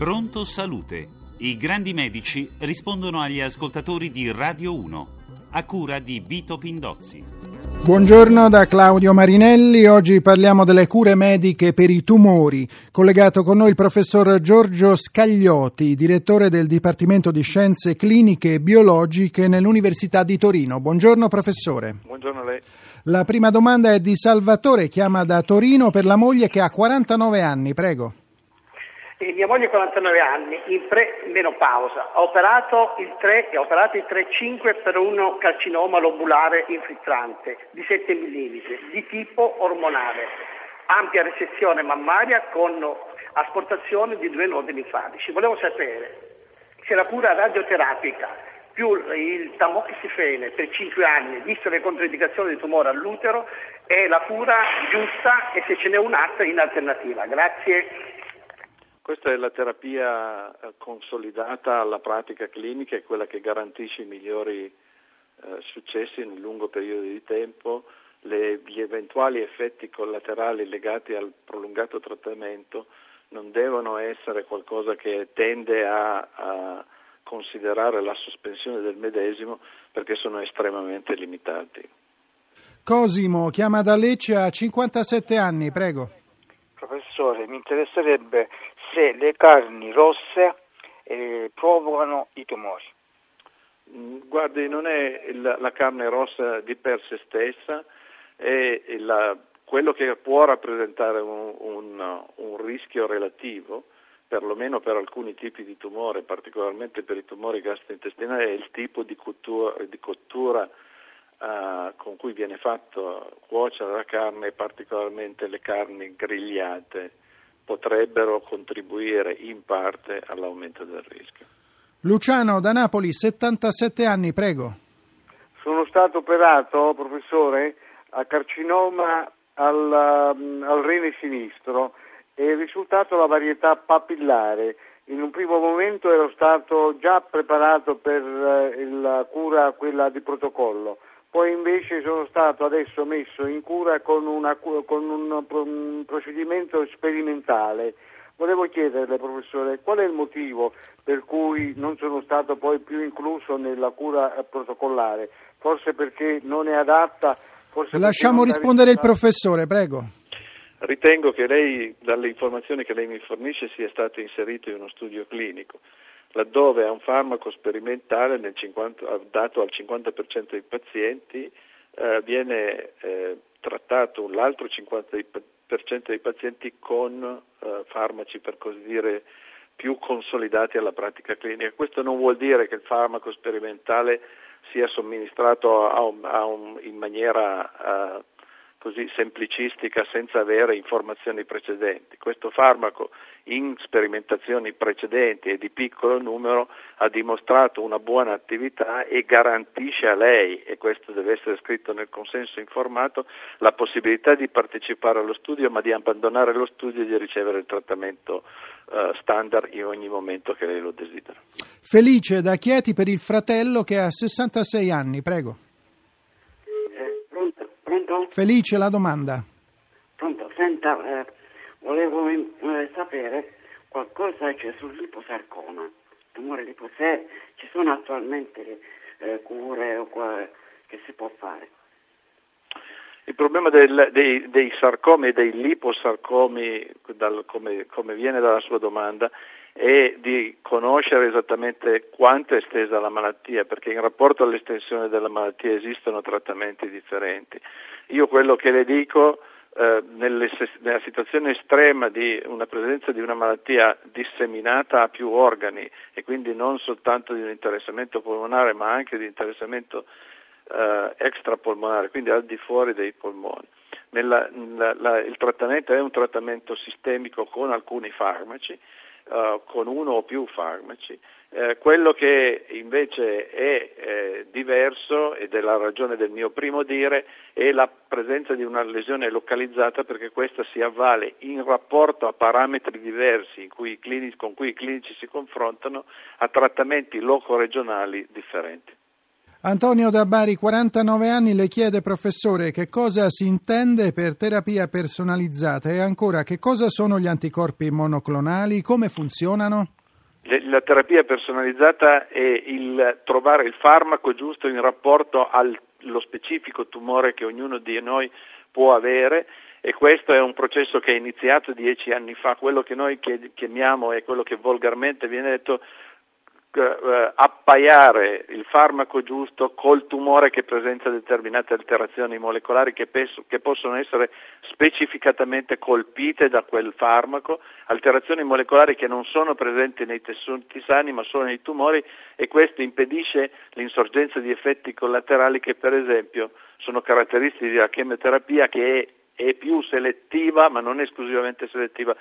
Pronto Salute. I grandi medici rispondono agli ascoltatori di Radio 1, a cura di Vito Pindozzi. Buongiorno da Claudio Marinelli, oggi parliamo delle cure mediche per i tumori. Collegato con noi il professor Giorgio Scagliotti, direttore del Dipartimento di Scienze Cliniche e Biologiche nell'Università di Torino. Buongiorno professore. Buongiorno a lei. La prima domanda è di Salvatore, chiama da Torino per la moglie che ha 49 anni, prego. E mia moglie ha 49 anni, in pre-menopausa, ha operato il 3 ha operato il 3-5 per un carcinoma lobulare infiltrante di 7 mm di tipo ormonale, ampia resezione mammaria con asportazione di due nodi linfatici. Volevo sapere se la cura radioterapica più il tamoxifene per 5 anni, visto le controindicazioni di tumore all'utero, è la cura giusta e se ce n'è un'altra in alternativa. Grazie. Questa è la terapia eh, consolidata alla pratica clinica, è quella che garantisce i migliori eh, successi nel lungo periodo di tempo. Le, gli eventuali effetti collaterali legati al prolungato trattamento non devono essere qualcosa che tende a, a considerare la sospensione del medesimo perché sono estremamente limitati. Cosimo chiama da Lecce a 57 anni, prego. Professore, mi interesserebbe se le carni rosse eh, provocano i tumori. Mm, guardi, non è il, la carne rossa di per sé stessa, è la, quello che può rappresentare un, un, un, rischio relativo, perlomeno per alcuni tipi di tumore, particolarmente per i tumori gastrointestinali, è il tipo di cottura, di cottura uh, con cui viene fatto cuocere la carne, particolarmente le carni grigliate potrebbero contribuire in parte all'aumento del rischio. Luciano da Napoli, 77 anni, prego. Sono stato operato, professore, a carcinoma al, um, al rene sinistro e il risultato è la varietà papillare. In un primo momento ero stato già preparato per uh, la cura, quella di protocollo poi invece sono stato adesso messo in cura con, una, con un, un, procedimento sperimentale. Volevo chiederle, professore, qual è il motivo per cui non sono stato poi più incluso nella cura protocollare? Forse perché non è adatta? Lasciamo rispondere il professore, prego. Ritengo che lei, dalle informazioni che lei mi fornisce, sia stato inserito in uno studio clinico laddove a un farmaco sperimentale 50, dato al 50% dei pazienti eh, viene eh, trattato l'altro 50% dei pazienti con eh, farmaci per così dire più consolidati alla pratica clinica. Questo non vuol dire che il farmaco sperimentale sia somministrato a un, a un, in maniera uh, così semplicistica senza avere informazioni precedenti. Questo farmaco in sperimentazioni precedenti e di piccolo numero ha dimostrato una buona attività e garantisce a lei, e questo deve essere scritto nel consenso informato, la possibilità di partecipare allo studio ma di abbandonare lo studio e di ricevere il trattamento uh, standard in ogni momento che lei lo desidera. Felice da Chieti per il fratello che ha 66 anni, prego. Felice la domanda. Pronto, senta, eh, volevo eh, sapere qualcosa c'è sull'iposarcoma, tumore liposè, ci sono attualmente eh, cure o che si può fare? Il problema del, dei, dei, sarcomi e dei liposarcomi, dal, come, come viene dalla sua domanda, è di conoscere esattamente quanto è estesa la malattia, perché in rapporto all'estensione della malattia esistono trattamenti differenti. Io quello che le dico eh, nelle, nella situazione estrema di una presenza di una malattia disseminata a più organi e quindi non soltanto di un interessamento polmonare ma anche di interessamento eh, extrapolmonare, quindi al di fuori dei polmoni. Nella, la, la, il trattamento è un trattamento sistemico con alcuni farmaci uh, con uno o più farmaci. Eh, quello che invece è eh, diverso, ed è la ragione del mio primo dire, è la presenza di una lesione localizzata perché questa si avvale in rapporto a parametri diversi cui clinici, con cui i clinici si confrontano a trattamenti loco-regionali differenti. Antonio da Bari, 49 anni, le chiede, professore, che cosa si intende per terapia personalizzata e ancora che cosa sono gli anticorpi monoclonali, come funzionano? La terapia personalizzata è il trovare il farmaco giusto in rapporto allo specifico tumore che ognuno di noi può avere e questo è un processo che è iniziato dieci anni fa, quello che noi chiamiamo e quello che volgarmente viene detto eh, appaiare il farmaco giusto col tumore che presenta determinate alterazioni molecolari che, peso, che, possono essere specificatamente colpite da quel farmaco, alterazioni molecolari che non sono presenti nei tessuti sani ma solo nei tumori e questo impedisce l'insorgenza di effetti collaterali che per esempio sono caratteristici della chemioterapia che è, è più selettiva ma non esclusivamente selettiva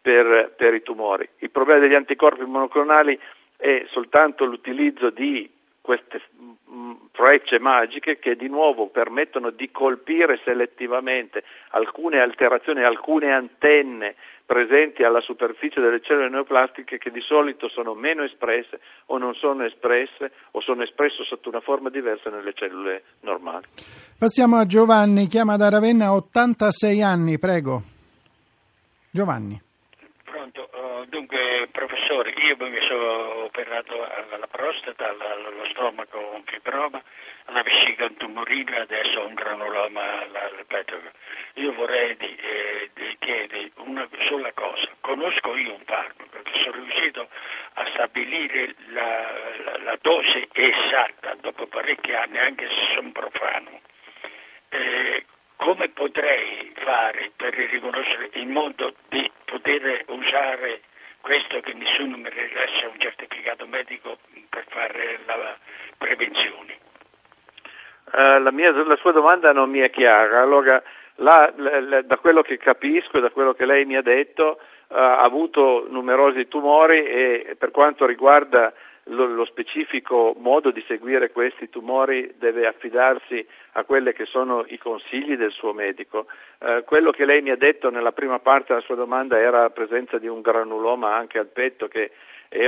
per, per i tumori. Il problema degli anticorpi monoclonali è soltanto l'utilizzo di queste mm, frecce magiche che di nuovo permettono di colpire selettivamente alcune alterazioni, alcune antenne presenti alla superficie delle cellule neoplastiche che di solito sono meno espresse o non sono espresse o sono espresse sotto una forma diversa nelle cellule normali. Passiamo a Giovanni, chiama da Ravenna 86 anni, prego. Giovanni. Dunque, professore, io mi sono operato alla prostata, allo stomaco un fibroma, alla vescica un tumorino e adesso un granuloma al petto. Io vorrei di, eh, di chiedere una sola cosa. Conosco io un farmaco che sono riuscito a stabilire la, la, la dose esatta dopo parecchi anni, anche se sono profano. Eh, come potrei fare per riconoscere il modo di poter usare questo che nessuno mi rilascia un certificato medico per fare la prevenzione. Uh, la, mia, la, sua domanda non mi è chiara, allora la, la, da quello che capisco, da quello che lei mi ha detto, uh, ha avuto numerosi tumori e per quanto riguarda lo, lo, specifico modo di seguire questi tumori deve affidarsi a quelli che sono i consigli del suo medico. Eh, quello che lei mi ha detto nella prima parte della sua domanda era la presenza di un granuloma anche al petto che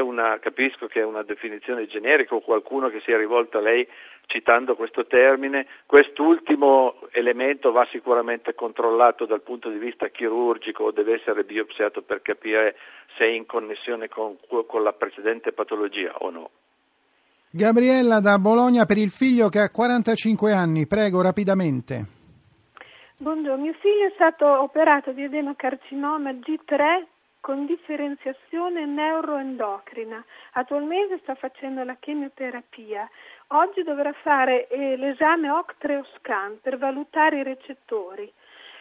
una, capisco che è una definizione generica o qualcuno che si è rivolto a lei citando questo termine, quest'ultimo elemento va sicuramente controllato dal punto di vista chirurgico o deve essere biopsiato per capire se è in connessione con, con la precedente patologia o no. Gabriella da Bologna per il figlio che ha 45 anni, prego rapidamente. Buongiorno, mio figlio è stato operato di adenocarcinoma G3 con differenziazione neuroendocrina. Attualmente sta facendo la chemioterapia. Oggi dovrà fare eh, l'esame Octreoscan per valutare i recettori.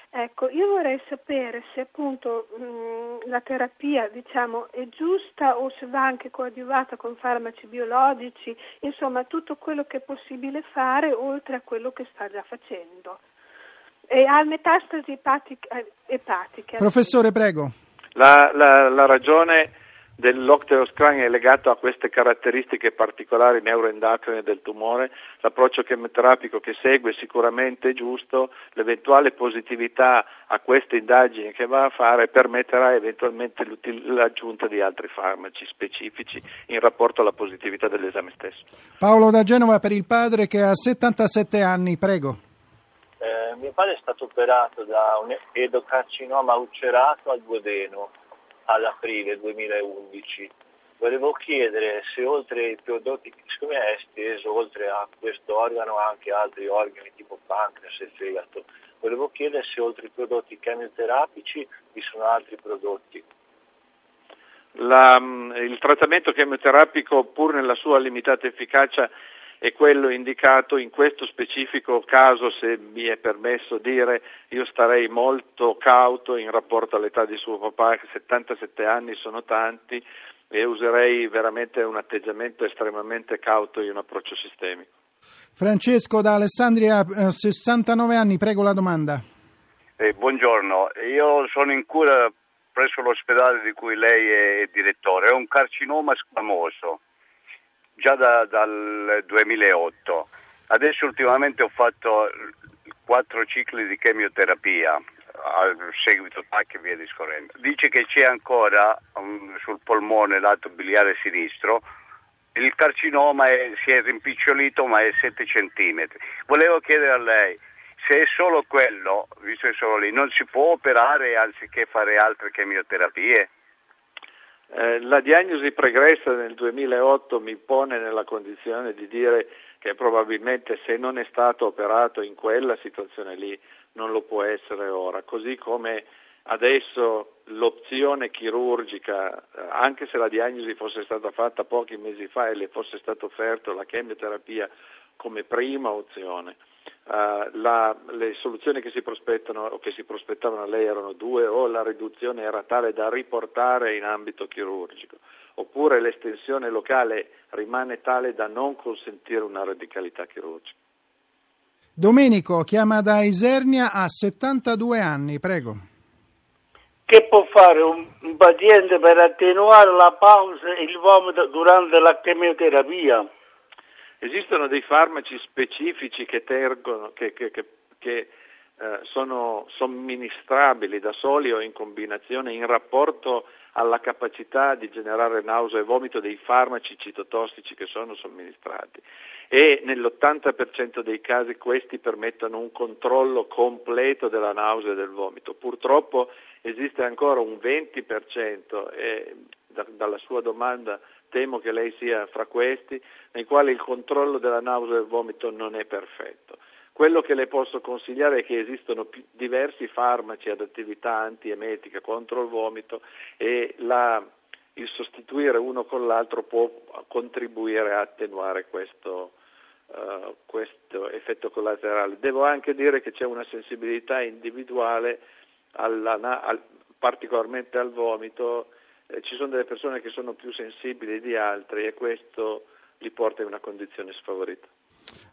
Ecco, io vorrei sapere se appunto mh, la terapia diciamo, è giusta o se va anche coadiuvata con farmaci biologici, insomma tutto quello che è possibile fare oltre a quello che sta già facendo. E ha metastasi epatiche. epatiche Professore, prego. La, la, la ragione dell'octeoscran è legato a queste caratteristiche particolari neuroendocrine del tumore, l'approccio chemioterapico che segue sicuramente è giusto, l'eventuale positività a queste indagini che va a fare permetterà eventualmente l'aggiunta di altri farmaci specifici in rapporto alla positività dell'esame stesso. Paolo da Genova per il padre che ha 77 anni, prego. Eh, mio padre è stato operato da un edocarcinoma ulcerato al duodeno all'aprile 2011. Volevo chiedere se oltre ai prodotti, siccome è esteso oltre a questo organo anche altri organi tipo pancreas e fegato, volevo chiedere se oltre ai prodotti chemioterapici vi sono altri prodotti. La, il trattamento chemioterapico, pur nella sua limitata efficacia, è quello indicato in questo specifico caso, se mi è permesso dire, io starei molto cauto in rapporto all'età di suo papà, che 77 anni sono tanti, e userei veramente un atteggiamento estremamente cauto in un approccio sistemico. Francesco da Alessandria, 69 eh, anni, prego la domanda. Eh, buongiorno, io sono in cura presso l'ospedale di cui lei è direttore, è un carcinoma squamoso già da, dal 2008. Adesso ultimamente ho fatto quattro cicli di chemioterapia a seguito TAC e via discorrendo. Dice che c'è ancora um, sul polmone lato biliare sinistro il carcinoma è, si è rimpicciolito ma è 7 centimetri. Volevo chiedere a lei se è solo quello, visto che sono lì, non si può operare anziché fare altre chemioterapie? Eh, la diagnosi pregressa nel 2008 mi pone nella condizione di dire che probabilmente se non è stato operato in quella situazione lì non lo può essere ora, così come adesso l'opzione chirurgica, eh, anche se la diagnosi fosse stata fatta pochi mesi fa e le fosse stato offerto la chemioterapia come prima opzione, Uh, la, le soluzioni che si prospettano o che si prospettavano a lei erano due, o la riduzione era tale da riportare in ambito chirurgico, oppure l'estensione locale rimane tale da non consentire una radicalità chirurgica. Domenico chiama da Isernia a 72 anni, prego. Che può fare un, un paziente per attenuare la pausa e il vomito durante la chemioterapia? Esistono dei farmaci specifici che, tergono, che, che, che eh, sono somministrabili da soli o in combinazione in rapporto alla capacità di generare nausea e vomito dei farmaci citotossici che sono somministrati e nell'80% dei casi questi permettono un controllo completo della nausea e del vomito. Purtroppo esiste ancora un 20% e da, dalla sua domanda temo che lei sia fra questi, nei quali il controllo della nausea e del vomito non è perfetto. Quello che le posso consigliare è che esistono diversi farmaci ad attività antiemetica contro il vomito e la, il sostituire uno con l'altro può contribuire a attenuare questo, uh, questo effetto collaterale. Devo anche dire che c'è una sensibilità individuale alla, al, particolarmente al vomito eh, ci sono delle persone che sono più sensibili di altre e questo li porta in una condizione sfavorita.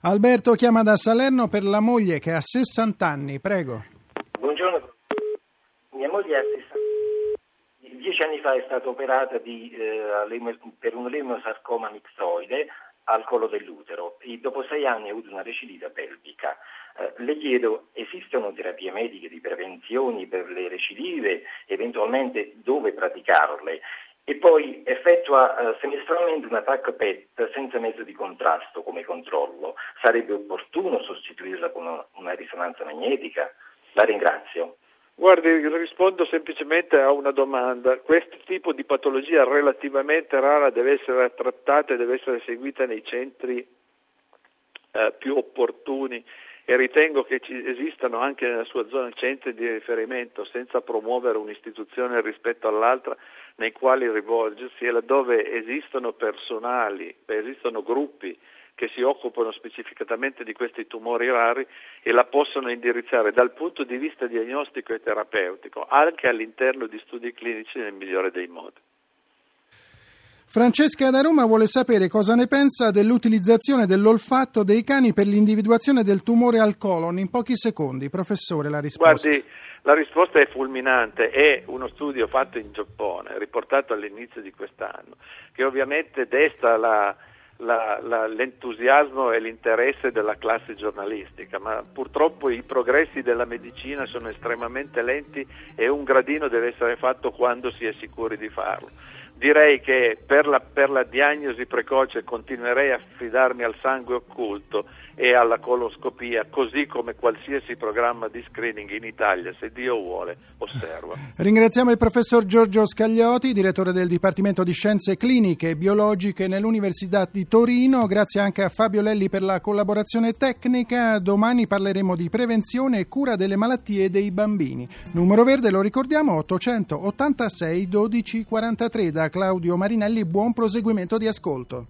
Alberto chiama da Salerno per la moglie che ha 60 anni, prego. Buongiorno, mia moglie ha 60 anni. Dieci anni fa è stata operata di, eh, per un leumosarcoma mixoide al collo dell'utero e dopo sei anni ha avuto una recidiva pelvica. Eh, le chiedo, esistono terapie mediche di prevenzione per le recidive, eventualmente dove praticarle? E poi effettua eh, semestralmente un attacco PET senza mezzo di contrasto come controllo. Sarebbe opportuno sostituirla con una, una risonanza magnetica? La ringrazio. Guardi, rispondo semplicemente a una domanda. Questo tipo di patologia relativamente rara deve essere trattata e deve essere seguita nei centri eh, più opportuni e ritengo che ci esistano anche nella sua zona centri di riferimento senza promuovere un'istituzione rispetto all'altra nei quali rivolgersi e laddove esistono personali, esistono gruppi che si occupano specificatamente di questi tumori rari e la possono indirizzare dal punto di vista diagnostico e terapeutico anche all'interno di studi clinici nel migliore dei modi. Francesca da Roma vuole sapere cosa ne pensa dell'utilizzazione dell'olfatto dei cani per l'individuazione del tumore al colon. In pochi secondi, professore, la risposta. Guardi, la risposta è fulminante. È uno studio fatto in Giappone, riportato all'inizio di quest'anno, che ovviamente desta la, la, la, l'entusiasmo e l'interesse della classe giornalistica, ma purtroppo i progressi della medicina sono estremamente lenti e un gradino deve essere fatto quando si è sicuri di farlo direi che per la, per la, diagnosi precoce continuerei a fidarmi al sangue occulto e alla coloscopia, così come qualsiasi programma di screening in Italia, se Dio vuole, osserva. Ringraziamo il professor Giorgio Scagliotti, direttore del Dipartimento di Scienze Cliniche e Biologiche nell'Università di Torino. Grazie anche a Fabio Lelli per la collaborazione tecnica. Domani parleremo di prevenzione e cura delle malattie dei bambini. Numero verde, lo ricordiamo, 886 12 43 Claudio Marinelli, buon proseguimento di ascolto.